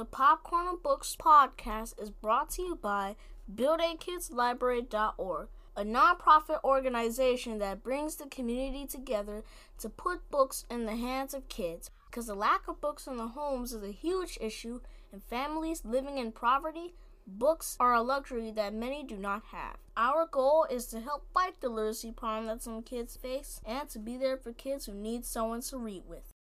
The Popcorn Books podcast is brought to you by BuildAKidsLibrary.org, a nonprofit organization that brings the community together to put books in the hands of kids. Because the lack of books in the homes is a huge issue, and families living in poverty, books are a luxury that many do not have. Our goal is to help fight the literacy problem that some kids face and to be there for kids who need someone to read with.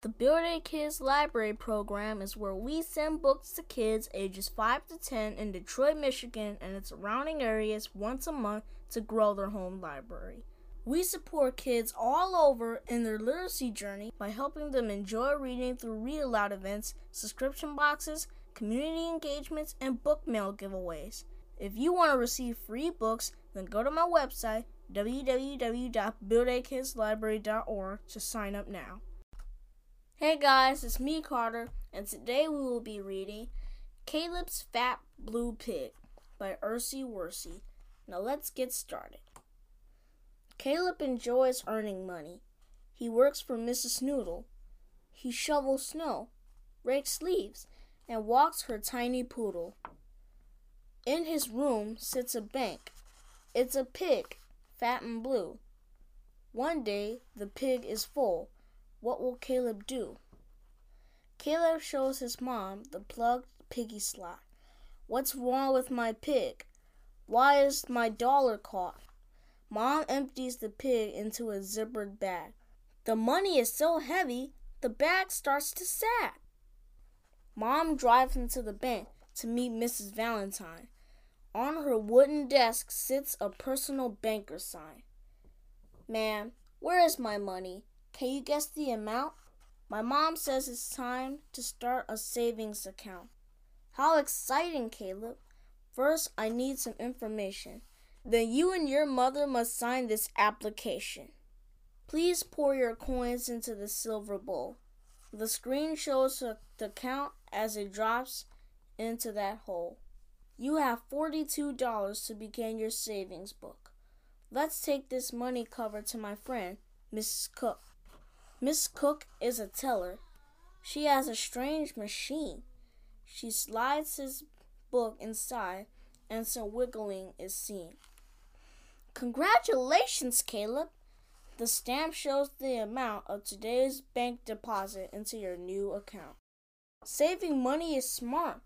The Build a Kids Library program is where we send books to kids ages 5 to 10 in Detroit, Michigan and its surrounding areas once a month to grow their home library. We support kids all over in their literacy journey by helping them enjoy reading through read aloud events, subscription boxes, community engagements, and book mail giveaways. If you want to receive free books, then go to my website www.buildakidslibrary.org to sign up now. Hey guys, it's me Carter, and today we will be reading Caleb's Fat Blue Pig by Ursie Worsi. Now let's get started. Caleb enjoys earning money. He works for Mrs. Noodle. He shovels snow, rakes leaves, and walks her tiny poodle. In his room sits a bank. It's a pig, fat and blue. One day the pig is full. What will Caleb do? Caleb shows his mom the plugged piggy slot. What's wrong with my pig? Why is my dollar caught? Mom empties the pig into a zippered bag. The money is so heavy, the bag starts to sag. Mom drives into the bank to meet Mrs. Valentine. On her wooden desk sits a personal banker sign. Ma'am, where is my money? Can you guess the amount? My mom says it's time to start a savings account. How exciting, Caleb! First, I need some information. Then you and your mother must sign this application. Please pour your coins into the silver bowl. The screen shows the count as it drops into that hole. You have $42 to begin your savings book. Let's take this money cover to my friend, Mrs. Cook. Miss Cook is a teller. She has a strange machine. She slides his book inside, and some wiggling is seen. Congratulations, Caleb! The stamp shows the amount of today's bank deposit into your new account. Saving money is smart.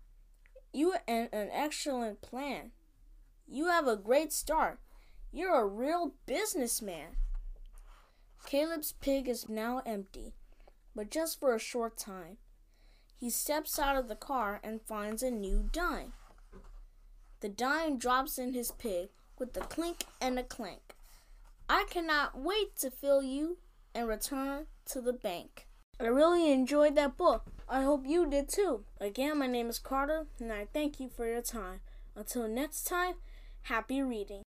You and an excellent plan. You have a great start. You're a real businessman. Caleb's pig is now empty, but just for a short time. He steps out of the car and finds a new dime. The dime drops in his pig with a clink and a clank. I cannot wait to fill you and return to the bank. I really enjoyed that book. I hope you did too. Again, my name is Carter, and I thank you for your time. Until next time, happy reading.